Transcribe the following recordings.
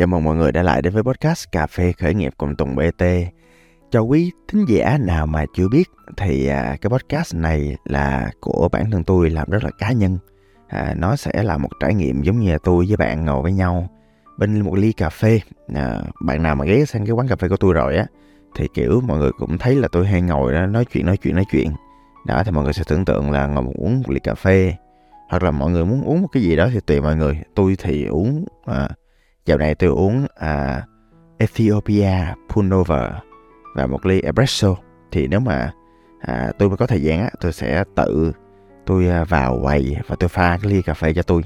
Chào mừng mọi người đã lại đến với podcast Cà phê khởi nghiệp cùng Tùng BT. Cho quý thính giả nào mà chưa biết thì à, cái podcast này là của bản thân tôi làm rất là cá nhân. À, nó sẽ là một trải nghiệm giống như là tôi với bạn ngồi với nhau bên một ly cà phê. À, bạn nào mà ghé sang cái quán cà phê của tôi rồi á thì kiểu mọi người cũng thấy là tôi hay ngồi đó nói chuyện nói chuyện nói chuyện. Đó thì mọi người sẽ tưởng tượng là ngồi uống một ly cà phê hoặc là mọi người muốn uống một cái gì đó thì tùy mọi người. Tôi thì uống à, Dạo này tôi uống à, Ethiopia Pullover và một ly espresso. Thì nếu mà à, tôi mới có thời gian á, tôi sẽ tự tôi à, vào quầy và tôi pha cái ly cà phê cho tôi.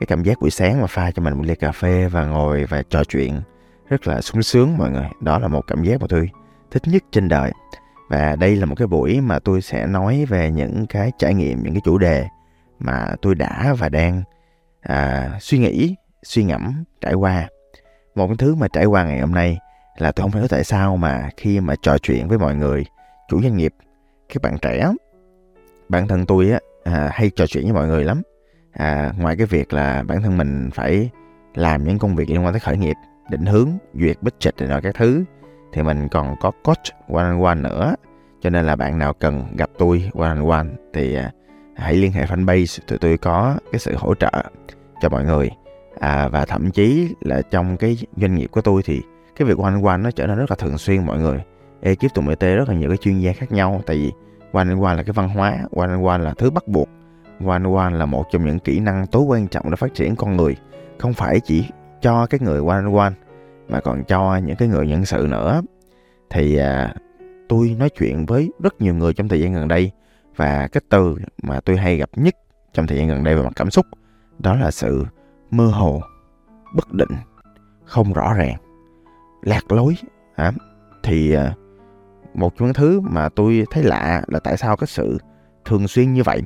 Cái cảm giác buổi sáng mà pha cho mình một ly cà phê và ngồi và trò chuyện rất là sung sướng mọi người. Đó là một cảm giác mà tôi thích nhất trên đời. Và đây là một cái buổi mà tôi sẽ nói về những cái trải nghiệm, những cái chủ đề mà tôi đã và đang à, suy nghĩ suy ngẫm trải qua. Một cái thứ mà trải qua ngày hôm nay là tôi không hiểu tại sao mà khi mà trò chuyện với mọi người chủ doanh nghiệp các bạn trẻ bản thân tôi á à, hay trò chuyện với mọi người lắm. À, ngoài cái việc là bản thân mình phải làm những công việc liên quan tới khởi nghiệp định hướng duyệt budget rồi các thứ thì mình còn có coach one on one nữa. Cho nên là bạn nào cần gặp tôi one on one thì à, hãy liên hệ fanpage tụi tôi có cái sự hỗ trợ cho mọi người à, và thậm chí là trong cái doanh nghiệp của tôi thì cái việc quanh quanh nó trở nên rất là thường xuyên mọi người. Ekip tụi MT rất là nhiều cái chuyên gia khác nhau tại vì quanh quanh là cái văn hóa quanh quanh là thứ bắt buộc. Quanh quanh là một trong những kỹ năng tối quan trọng để phát triển con người không phải chỉ cho cái người quanh quanh mà còn cho những cái người nhân sự nữa. Thì à, tôi nói chuyện với rất nhiều người trong thời gian gần đây và cái từ mà tôi hay gặp nhất trong thời gian gần đây về mặt cảm xúc đó là sự mơ hồ, bất định, không rõ ràng, lạc lối. hả? Thì à, một trong những thứ mà tôi thấy lạ là tại sao cái sự thường xuyên như vậy?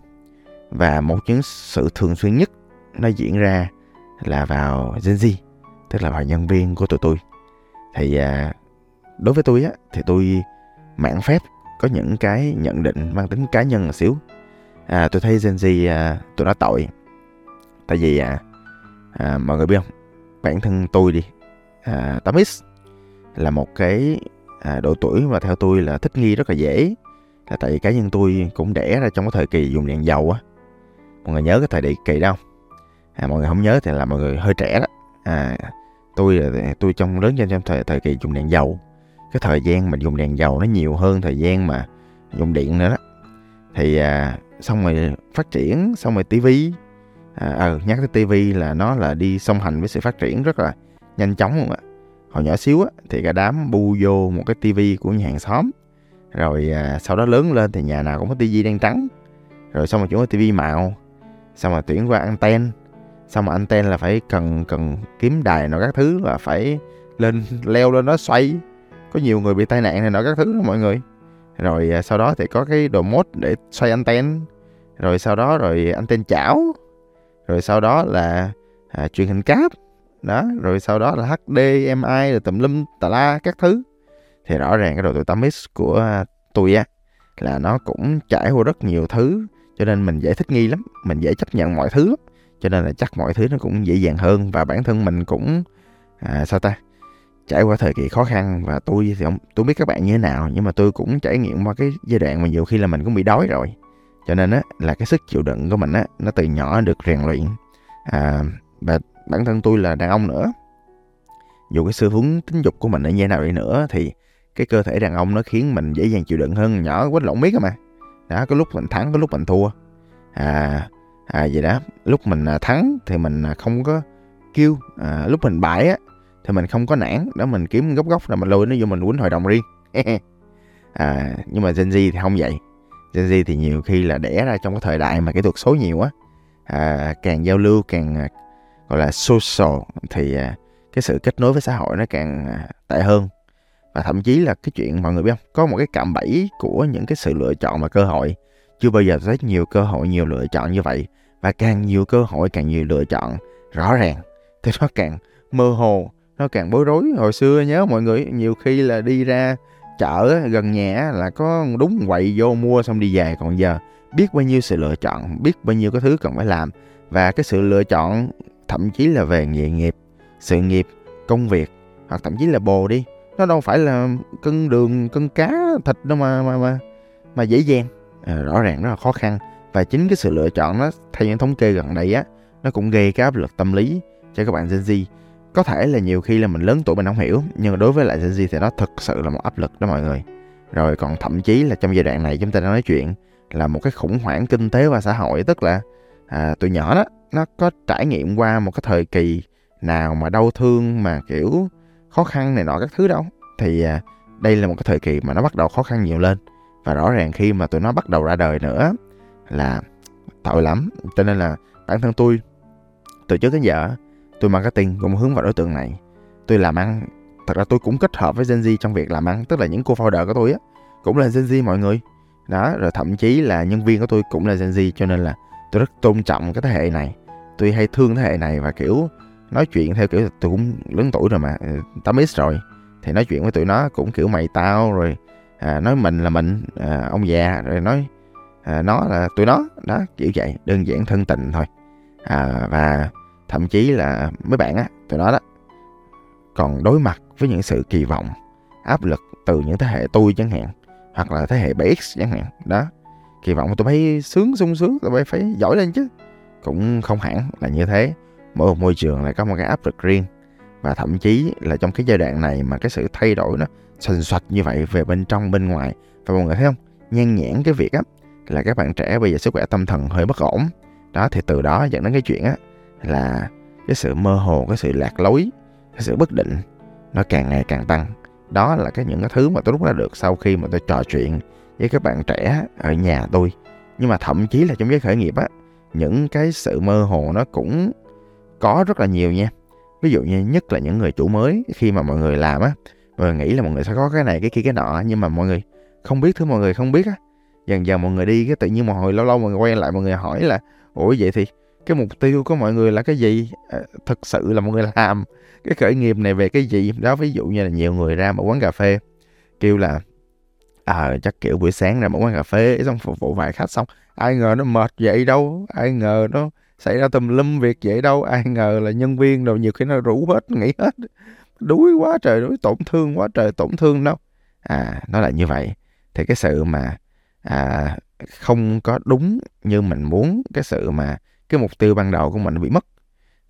Và một những sự thường xuyên nhất nó diễn ra là vào Gen Z tức là vào nhân viên của tụi tôi. Thì à, đối với tôi á thì tôi mạn phép có những cái nhận định mang tính cá nhân một xíu. À, tôi thấy Gen Z à, tụi nó tội. Tại vì à, à, mọi người biết không? Bản thân tôi đi. À, 8x là một cái à, độ tuổi mà theo tôi là thích nghi rất là dễ. Là tại vì cá nhân tôi cũng đẻ ra trong cái thời kỳ dùng đèn dầu á. Mọi người nhớ cái thời đại kỳ đó không? À, mọi người không nhớ thì là mọi người hơi trẻ đó. À, tôi là tôi trong lớn trên trong thời thời kỳ dùng đèn dầu. Cái thời gian mà dùng đèn dầu nó nhiều hơn thời gian mà dùng điện nữa đó. Thì à, xong rồi phát triển xong rồi tivi à, ờ nhắc tới tivi là nó là đi song hành với sự phát triển rất là nhanh chóng luôn ạ. Hồi nhỏ xíu á thì cả đám bu vô một cái tivi của nhà hàng xóm. Rồi à, sau đó lớn lên thì nhà nào cũng có tivi đen trắng. Rồi xong rồi chuyển qua tivi màu. Xong rồi chuyển qua anten. Xong rồi anten là phải cần cần kiếm đài nó các thứ là phải lên leo lên nó xoay. Có nhiều người bị tai nạn này nọ các thứ đó mọi người. Rồi à, sau đó thì có cái đồ mốt để xoay anten. Rồi sau đó rồi anten chảo rồi sau đó là à, truyền hình cáp. Đó rồi sau đó là HDMI rồi tùm lum tà la các thứ. Thì rõ ràng cái độ tuổi 8X của tôi á là nó cũng trải qua rất nhiều thứ cho nên mình dễ thích nghi lắm mình dễ chấp nhận mọi thứ lắm. Cho nên là chắc mọi thứ nó cũng dễ dàng hơn và bản thân mình cũng à, sao ta trải qua thời kỳ khó khăn và tôi thì không tôi biết các bạn như thế nào nhưng mà tôi cũng trải nghiệm qua cái giai đoạn mà nhiều khi là mình cũng bị đói rồi cho nên á là cái sức chịu đựng của mình á nó từ nhỏ được rèn luyện. À, và bản thân tôi là đàn ông nữa. Dù cái xu hướng tính dục của mình ở như nào đi nữa thì cái cơ thể đàn ông nó khiến mình dễ dàng chịu đựng hơn nhỏ quýnh lộn miết mà. Đó có lúc mình thắng có lúc mình thua. À à vậy đó. Lúc mình à, thắng thì mình à, không có kêu à, lúc mình bại á thì mình không có nản. Đó mình kiếm góc góc là mình lôi nó vô mình quýnh hội đồng riêng. À nhưng mà Gen Z thì không vậy. Gen Z thì nhiều khi là đẻ ra trong cái thời đại mà kỹ thuật số nhiều á à, càng giao lưu càng à, gọi là social thì à, cái sự kết nối với xã hội nó càng à, tệ hơn. Và thậm chí là cái chuyện mọi người biết không? Có một cái cạm bẫy của những cái sự lựa chọn và cơ hội. Chưa bao giờ thấy nhiều cơ hội nhiều lựa chọn như vậy. Và càng nhiều cơ hội càng nhiều lựa chọn. Rõ ràng thì nó càng mơ hồ nó càng bối rối. Hồi xưa nhớ mọi người nhiều khi là đi ra chợ gần nhà là có đúng quậy vô mua xong đi về. Còn giờ biết bao nhiêu sự lựa chọn biết bao nhiêu cái thứ cần phải làm. Và cái sự lựa chọn thậm chí là về nghề nghiệp sự nghiệp công việc hoặc thậm chí là bồ đi nó đâu phải là cân đường cân cá thịt đâu mà mà mà mà dễ dàng. À, rõ ràng rất là khó khăn. Và chính cái sự lựa chọn nó theo những thống kê gần đây á nó cũng gây cái áp lực tâm lý cho các bạn Gen Z có thể là nhiều khi là mình lớn tuổi mình không hiểu nhưng mà đối với lại Gen Z thì nó thực sự là một áp lực đó mọi người. Rồi còn thậm chí là trong giai đoạn này chúng ta đang nói chuyện là một cái khủng hoảng kinh tế và xã hội tức là à, tụi nhỏ đó nó có trải nghiệm qua một cái thời kỳ nào mà đau thương mà kiểu khó khăn này nọ các thứ đâu. Thì à, đây là một cái thời kỳ mà nó bắt đầu khó khăn nhiều lên. Và rõ ràng khi mà tụi nó bắt đầu ra đời nữa là tội lắm. Cho nên là bản thân tôi từ trước đến giờ tôi marketing cũng hướng vào đối tượng này. Tôi làm ăn thật ra tôi cũng kết hợp với Gen Z trong việc làm ăn tức là những cô founder của tôi á cũng là Gen Z mọi người. Đó rồi thậm chí là nhân viên của tôi cũng là Gen Z cho nên là tôi rất tôn trọng cái thế hệ này. Tôi hay thương thế hệ này và kiểu nói chuyện theo kiểu tôi cũng lớn tuổi rồi mà ờ, tám x rồi. Thì nói chuyện với tụi nó cũng kiểu mày tao rồi à, nói mình là mình à, ông già rồi nói à, nó là tụi nó. Đó kiểu vậy đơn giản thân tình thôi. À, và thậm chí là mấy bạn á tụi nó đó, còn đối mặt với những sự kỳ vọng, áp lực từ những thế hệ tôi chẳng hạn, hoặc là thế hệ 7X chẳng hạn, đó, kỳ vọng tôi bay sướng sung sướng, tôi phải phải giỏi lên chứ, cũng không hẳn là như thế. Mỗi một môi trường lại có một cái áp lực riêng, và thậm chí là trong cái giai đoạn này mà cái sự thay đổi nó sành soạch như vậy về bên trong, bên ngoài và mọi người thấy không? Nhan nhãn cái việc á, là các bạn trẻ bây giờ sức khỏe tâm thần hơi bất ổn, đó, thì từ đó dẫn đến cái chuyện á là cái sự mơ hồ, cái sự lạc lối, cái sự bất định nó càng ngày càng tăng. Đó là cái những cái thứ mà tôi rút ra được sau khi mà tôi trò chuyện với các bạn trẻ ở nhà tôi. Nhưng mà thậm chí là trong giới khởi nghiệp á, những cái sự mơ hồ nó cũng có rất là nhiều nha. Ví dụ như nhất là những người chủ mới, khi mà mọi người làm á, mọi người nghĩ là mọi người sẽ có cái này, cái kia, cái nọ, nhưng mà mọi người không biết, thứ mọi người không biết á, dần dần mọi người đi cái tự nhiên một hồi, lâu lâu mọi người quay lại, mọi người hỏi là, ủa, vậy thì cái mục tiêu của mọi người là cái gì? À, thực sự là mọi người làm cái khởi nghiệp này về cái gì? Đó ví dụ như là nhiều người ra một quán cà phê kêu là à chắc kiểu buổi sáng ra một quán cà phê xong phục vụ vài khách xong ai ngờ nó mệt vậy đâu ai ngờ nó xảy ra tùm lum việc vậy đâu ai ngờ là nhân viên đâu nhiều khi nó rủ hết nghỉ hết. Đuối quá trời đuối tổn thương quá trời tổn thương đâu. À nó là như vậy. Thì cái sự mà à, không có đúng như mình muốn cái sự mà cái mục tiêu ban đầu của mình bị mất.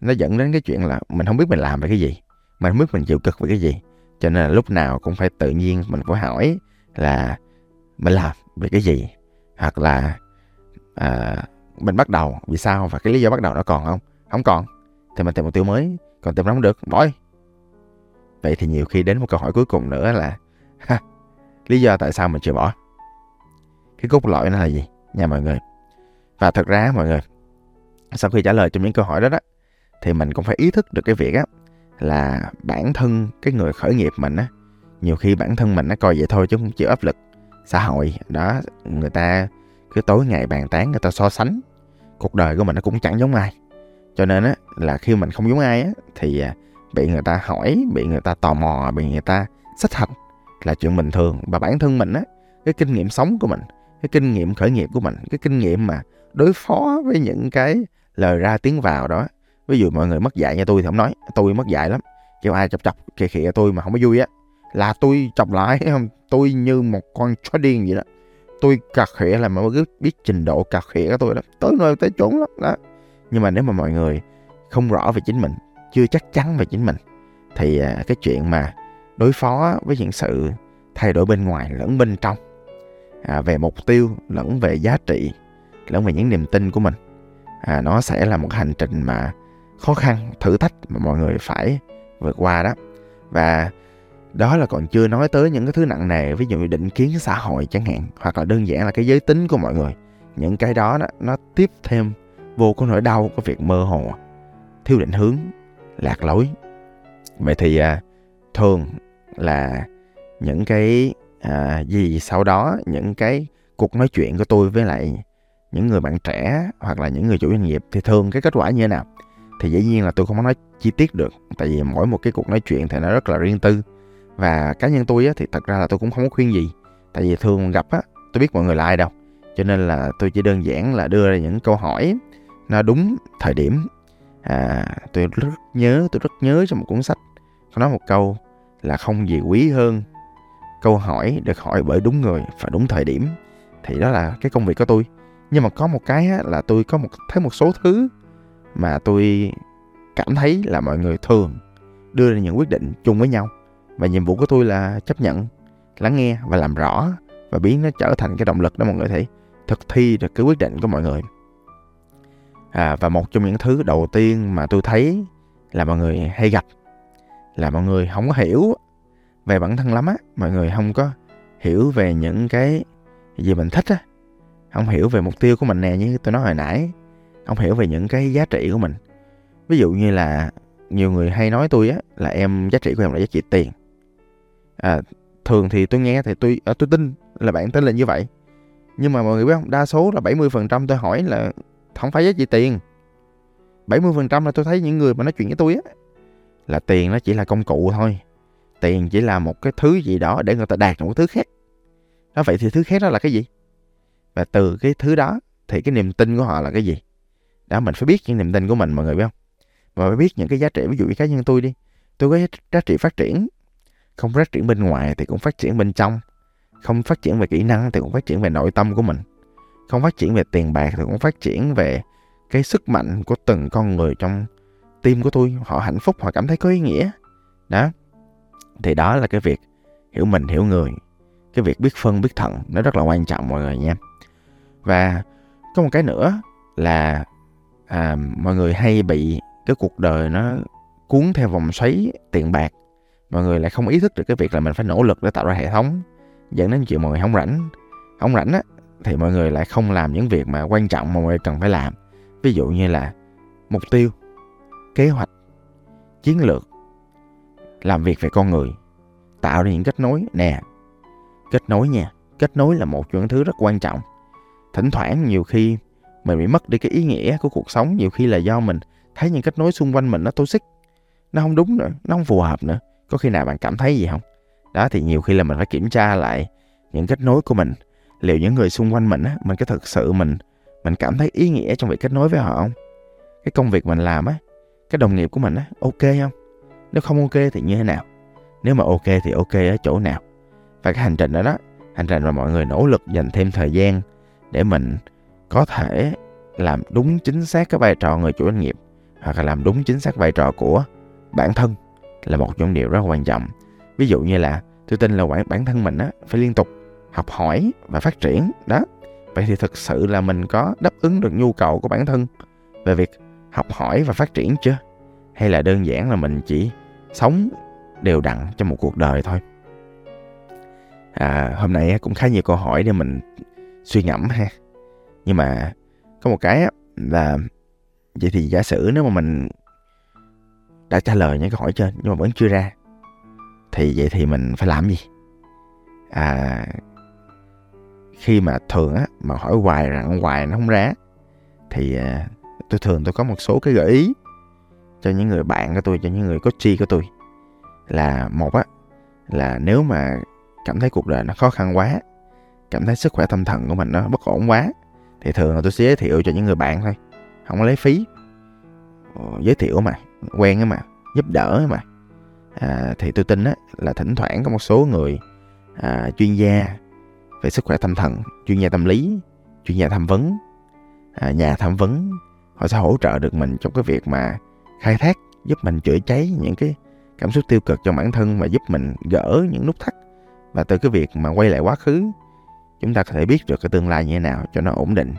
Nó dẫn đến cái chuyện là mình không biết mình làm về cái gì mình không biết mình chịu cực về cái gì. Cho nên là lúc nào cũng phải tự nhiên mình phải hỏi là mình làm về cái gì? Hoặc là à, mình bắt đầu vì sao và cái lý do bắt đầu nó còn không? Không còn. Thì mình tìm mục tiêu mới còn tìm nó không được bỏ vậy thì nhiều khi đến một câu hỏi cuối cùng nữa là ha, lý do tại sao mình chưa bỏ? Cái cốt lõi nó là gì? Nha mọi người. Và thật ra mọi người sau khi trả lời cho những câu hỏi đó đó, thì mình cũng phải ý thức được cái việc á, là bản thân cái người khởi nghiệp mình á, nhiều khi bản thân mình nó coi vậy thôi chứ không chịu áp lực. Xã hội, đó, người ta cứ tối ngày bàn tán, người ta so sánh, cuộc đời của mình nó cũng chẳng giống ai. Cho nên á, là khi mình không giống ai á, thì à, bị người ta hỏi, bị người ta tò mò, bị người ta sách hạch là chuyện bình thường. Và bản thân mình á, cái kinh nghiệm sống của mình, cái kinh nghiệm khởi nghiệp của mình, cái kinh nghiệm mà đối phó với những cái lời ra tiếng vào đó. Ví dụ mọi người mất dạy nha tôi thì không nói. Tôi mất dạy lắm. Kêu ai chọc chọc kìa khịa tôi mà không có vui á là tôi chọc lại không tôi như một con chó điên vậy đó. Tôi cà khịa là mọi người biết trình độ cà khịa của tôi đó tới nơi tới chốn lắm đó. Nhưng mà nếu mà mọi người không rõ về chính mình chưa chắc chắn về chính mình thì à, cái chuyện mà đối phó với những sự thay đổi bên ngoài lẫn bên trong à, về mục tiêu lẫn về giá trị lẫn về những niềm tin của mình à, nó sẽ là một hành trình mà khó khăn thử thách mà mọi người phải vượt qua đó. Và đó là còn chưa nói tới những cái thứ nặng nề ví dụ như định kiến xã hội chẳng hạn hoặc là đơn giản là cái giới tính của mọi người. Những cái đó, đó nó tiếp thêm vô cái nỗi đau của việc mơ hồ thiếu định hướng lạc lối. Vậy thì à, thường là những cái à, gì sau đó những cái cuộc nói chuyện của tôi với lại những người bạn trẻ hoặc là những người chủ doanh nghiệp thì thường cái kết quả như thế nào? Thì dĩ nhiên là tôi không có nói chi tiết được tại vì mỗi một cái cuộc nói chuyện thì nó rất là riêng tư. Và cá nhân tôi á, thì thật ra là tôi cũng không có khuyên gì. Tại vì thường gặp á tôi biết mọi người là ai đâu. Cho nên là tôi chỉ đơn giản là đưa ra những câu hỏi nó đúng thời điểm. À, tôi rất nhớ tôi rất nhớ trong một cuốn sách có nói một câu là không gì quý hơn câu hỏi được hỏi bởi đúng người và đúng thời điểm. Thì đó là cái công việc của tôi nhưng mà có một cái á, là tôi có một thấy một số thứ mà tôi cảm thấy là mọi người thường đưa ra những quyết định chung với nhau. Và nhiệm vụ của tôi là chấp nhận lắng nghe và làm rõ và biến nó trở thành cái động lực để mọi người thấy thực thi được cái quyết định của mọi người. À, và một trong những thứ đầu tiên mà tôi thấy là mọi người hay gặp là mọi người không có hiểu về bản thân lắm á. Mọi người không có hiểu về những cái gì mình thích á ông hiểu về mục tiêu của mình nè như tôi nói hồi nãy. Ông hiểu về những cái giá trị của mình. Ví dụ như là nhiều người hay nói tôi á là em giá trị của em là giá trị tiền. À, thường thì tôi nghe thì tôi à, tôi tin là bạn tin là như vậy. Nhưng mà mọi người biết không? Đa số là 70% tôi hỏi là không phải giá trị tiền. 70% là tôi thấy những người mà nói chuyện với tôi á là tiền nó chỉ là công cụ thôi. Tiền chỉ là một cái thứ gì đó để người ta đạt được một thứ khác. Đó vậy thì thứ khác đó là cái gì? Và từ cái thứ đó thì cái niềm tin của họ là cái gì? Đó, mình phải biết những niềm tin của mình, mọi người biết không? Và phải biết những cái giá trị, ví dụ như cá nhân tôi đi. Tôi có giá trị phát triển. Không phát triển bên ngoài thì cũng phát triển bên trong. Không phát triển về kỹ năng thì cũng phát triển về nội tâm của mình. Không phát triển về tiền bạc thì cũng phát triển về cái sức mạnh của từng con người trong tim của tôi. Họ hạnh phúc, họ cảm thấy có ý nghĩa. Đó. Thì đó là cái việc hiểu mình, hiểu người. Cái việc biết phân, biết thận nó rất là quan trọng, mọi người nha và có một cái nữa là à, mọi người hay bị cái cuộc đời nó cuốn theo vòng xoáy tiền bạc. Mọi người lại không ý thức được cái việc là mình phải nỗ lực để tạo ra hệ thống. Dẫn đến chuyện mọi người không rảnh. Không rảnh á thì mọi người lại không làm những việc mà quan trọng mà mọi người cần phải làm. Ví dụ như là mục tiêu kế hoạch chiến lược làm việc về con người. Tạo ra những kết nối nè. Kết nối nha kết nối là một trong những thứ rất quan trọng thỉnh thoảng nhiều khi mình bị mất đi cái ý nghĩa của cuộc sống, nhiều khi là do mình thấy những kết nối xung quanh mình nó toxic, nó không đúng nữa, nó không phù hợp nữa. Có khi nào bạn cảm thấy gì không? Đó, thì nhiều khi là mình phải kiểm tra lại những kết nối của mình. Liệu những người xung quanh mình á, mình có thực sự mình mình cảm thấy ý nghĩa trong việc kết nối với họ không? Cái công việc mình làm á, cái đồng nghiệp của mình á, ok không? Nếu không ok thì như thế nào? Nếu mà ok thì ok ở chỗ nào? Và cái hành trình đó đó, hành trình mà mọi người nỗ lực dành thêm thời gian để mình có thể làm đúng chính xác cái vai trò người chủ doanh nghiệp hoặc là làm đúng chính xác vai trò của bản thân là một trong điều rất quan trọng. Ví dụ như là tôi tin là bản thân mình á phải liên tục học hỏi và phát triển đó. Vậy thì thực sự là mình có đáp ứng được nhu cầu của bản thân về việc học hỏi và phát triển chưa? Hay là đơn giản là mình chỉ sống đều đặn trong một cuộc đời thôi? À, hôm nay cũng khá nhiều câu hỏi để mình suy ngẫm ha. Nhưng mà có một cái là vậy thì giả sử nếu mà mình đã trả lời những câu hỏi trên nhưng mà vẫn chưa ra thì vậy thì mình phải làm gì? À khi mà thường á mà hỏi hoài rằng hoài nó không ra thì à, tôi thường tôi có một số cái gợi ý cho những người bạn của tôi cho những người coach của tôi. Là một á là nếu mà cảm thấy cuộc đời nó khó khăn quá cảm thấy sức khỏe tâm thần của mình nó bất ổn quá. Thì thường là tôi sẽ giới thiệu cho những người bạn thôi không có lấy phí. Ờ, giới thiệu mà quen á mà giúp đỡ mà. À, thì tôi tin á là thỉnh thoảng có một số người à, chuyên gia về sức khỏe tâm thần chuyên gia tâm lý chuyên gia tham vấn à, nhà tham vấn họ sẽ hỗ trợ được mình trong cái việc mà khai thác giúp mình chữa cháy những cái cảm xúc tiêu cực cho bản thân và giúp mình gỡ những nút thắt. Và từ cái việc mà quay lại quá khứ chúng ta có thể biết được cái tương lai như thế nào cho nó ổn định.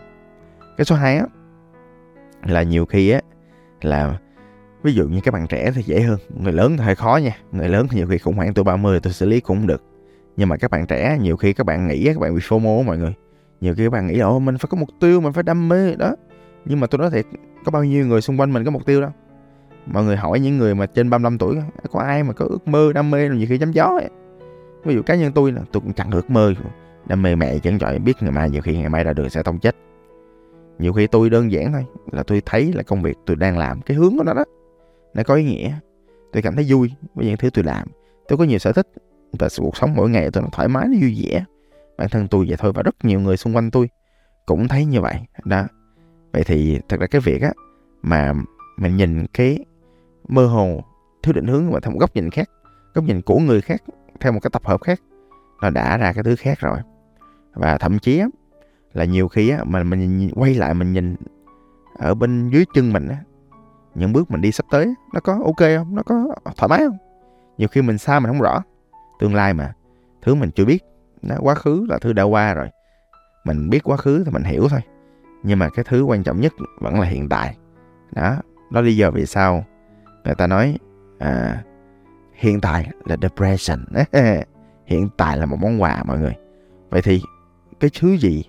Cái số 2 á, là nhiều khi á, là ví dụ như các bạn trẻ thì dễ hơn. Người lớn thì hơi khó nha. Người lớn thì nhiều khi khủng hoảng tuổi 30 tôi xử lý cũng không được. Nhưng mà các bạn trẻ, nhiều khi các bạn nghĩ các bạn bị FOMO mọi người. Nhiều khi các bạn nghĩ là mình phải có mục tiêu, mình phải đam mê đó. Nhưng mà tôi nói thiệt, có bao nhiêu người xung quanh mình có mục tiêu đâu. Mọi người hỏi những người mà trên 35 tuổi, có ai mà có ước mơ, đam mê nhiều khi chấm gió ấy. ví dụ cá nhân tôi là tôi cũng chẳng ước mơ đam mê mẹ chẳng chọi biết ngày mai nhiều khi ngày mai ra đường sẽ tông chết. Nhiều khi tôi đơn giản thôi, là tôi thấy là công việc tôi đang làm cái hướng của nó đó. Nó có ý nghĩa. Tôi cảm thấy vui với những thứ tôi làm. Tôi có nhiều sở thích và cuộc sống mỗi ngày tôi nó thoải mái, nó vui vẻ. Bản thân tôi vậy thôi và rất nhiều người xung quanh tôi cũng thấy như vậy. Đó. Vậy thì thật ra cái việc á, mà mình nhìn cái mơ hồ, thiếu định hướng mà theo một góc nhìn khác, góc nhìn của người khác, theo một cái tập hợp khác, nó đã ra cái thứ khác rồi và thậm chí á, là nhiều khi á, mà mình quay lại mình nhìn ở bên dưới chân mình á, những bước mình đi sắp tới nó có ok không? Nó có thoải mái không? Nhiều khi mình xa mình không rõ. Tương lai mà thứ mình chưa biết nó quá khứ là thứ đã qua rồi. Mình biết quá khứ thì mình hiểu thôi. Nhưng mà cái thứ quan trọng nhất vẫn là hiện tại. Đó đó lý do vì sao người ta nói à, hiện tại là depression. Hiện tại là một món quà mọi người. Vậy thì cái thứ gì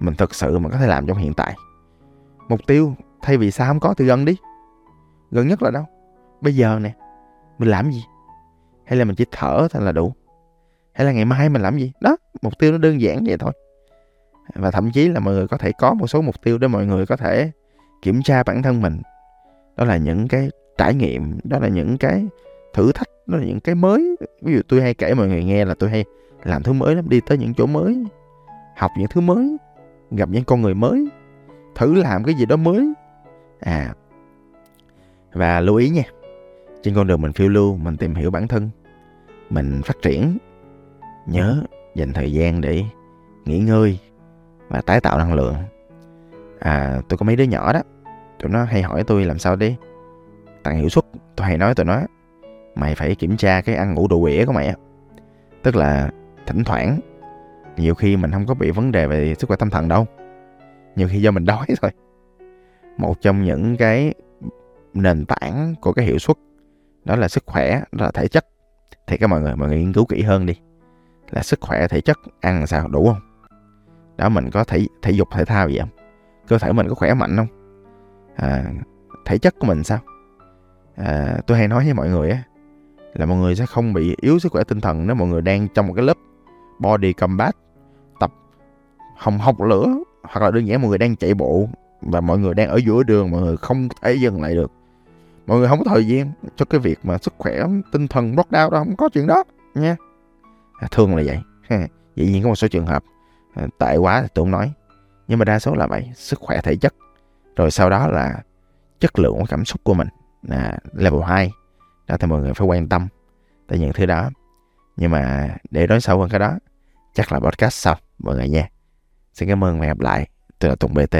mình thực sự mà có thể làm trong hiện tại? Mục tiêu, thay vì sao không có thì gần đi. Gần nhất là đâu? Bây giờ nè, mình làm gì? Hay là mình chỉ thở thôi là đủ? Hay là ngày mai mình làm gì? Đó, mục tiêu nó đơn giản vậy thôi. Và thậm chí là mọi người có thể có một số mục tiêu để mọi người có thể kiểm tra bản thân mình. Đó là những cái trải nghiệm, đó là những cái thử thách, đó là những cái mới. Ví dụ tôi hay kể mọi người nghe là tôi hay làm thứ mới lắm, đi tới những chỗ mới học những thứ mới, gặp những con người mới, thử làm cái gì đó mới. À và lưu ý nha, trên con đường mình phiêu lưu, mình tìm hiểu bản thân, mình phát triển, nhớ dành thời gian để nghỉ ngơi và tái tạo năng lượng. À tôi có mấy đứa nhỏ đó, tụi nó hay hỏi tôi làm sao đi tăng hiệu suất. Tôi hay nói tụi nó, mày phải kiểm tra cái ăn ngủ đủ ỉa của mày á. Tức là thỉnh thoảng nhiều khi mình không có bị vấn đề về sức khỏe tâm thần đâu. Nhiều khi do mình đói thôi. Một trong những cái nền tảng của cái hiệu suất đó là sức khỏe đó là thể chất. Thì các mọi người mọi người nghiên cứu kỹ hơn đi. Là sức khỏe thể chất ăn sao đủ không? Đó mình có thể thể dục thể thao gì không? Cơ thể mình có khỏe mạnh không? À, thể chất của mình sao? À, tôi hay nói với mọi người á là mọi người sẽ không bị yếu sức khỏe tinh thần nếu mọi người đang trong một cái lớp body combat hồng hộc lửa hoặc là đơn giản mọi người đang chạy bộ và mọi người đang ở giữa đường mọi người không thể dừng lại được. Mọi người không có thời gian cho cái việc mà sức khỏe tinh thần block down đó không có chuyện đó nha. À, thường là vậy. Dĩ nhiên có một số trường hợp à, tệ quá thì tôi không nói. Nhưng mà đa số là vậy sức khỏe thể chất. Rồi sau đó là chất lượng của cảm xúc của mình. Là level 2 đó thì mọi người phải quan tâm tới những thứ đó. Nhưng mà để nói sâu hơn cái đó chắc là podcast sau mọi người nha xin cảm ơn và hẹn gặp lại. Tôi là Tùng BT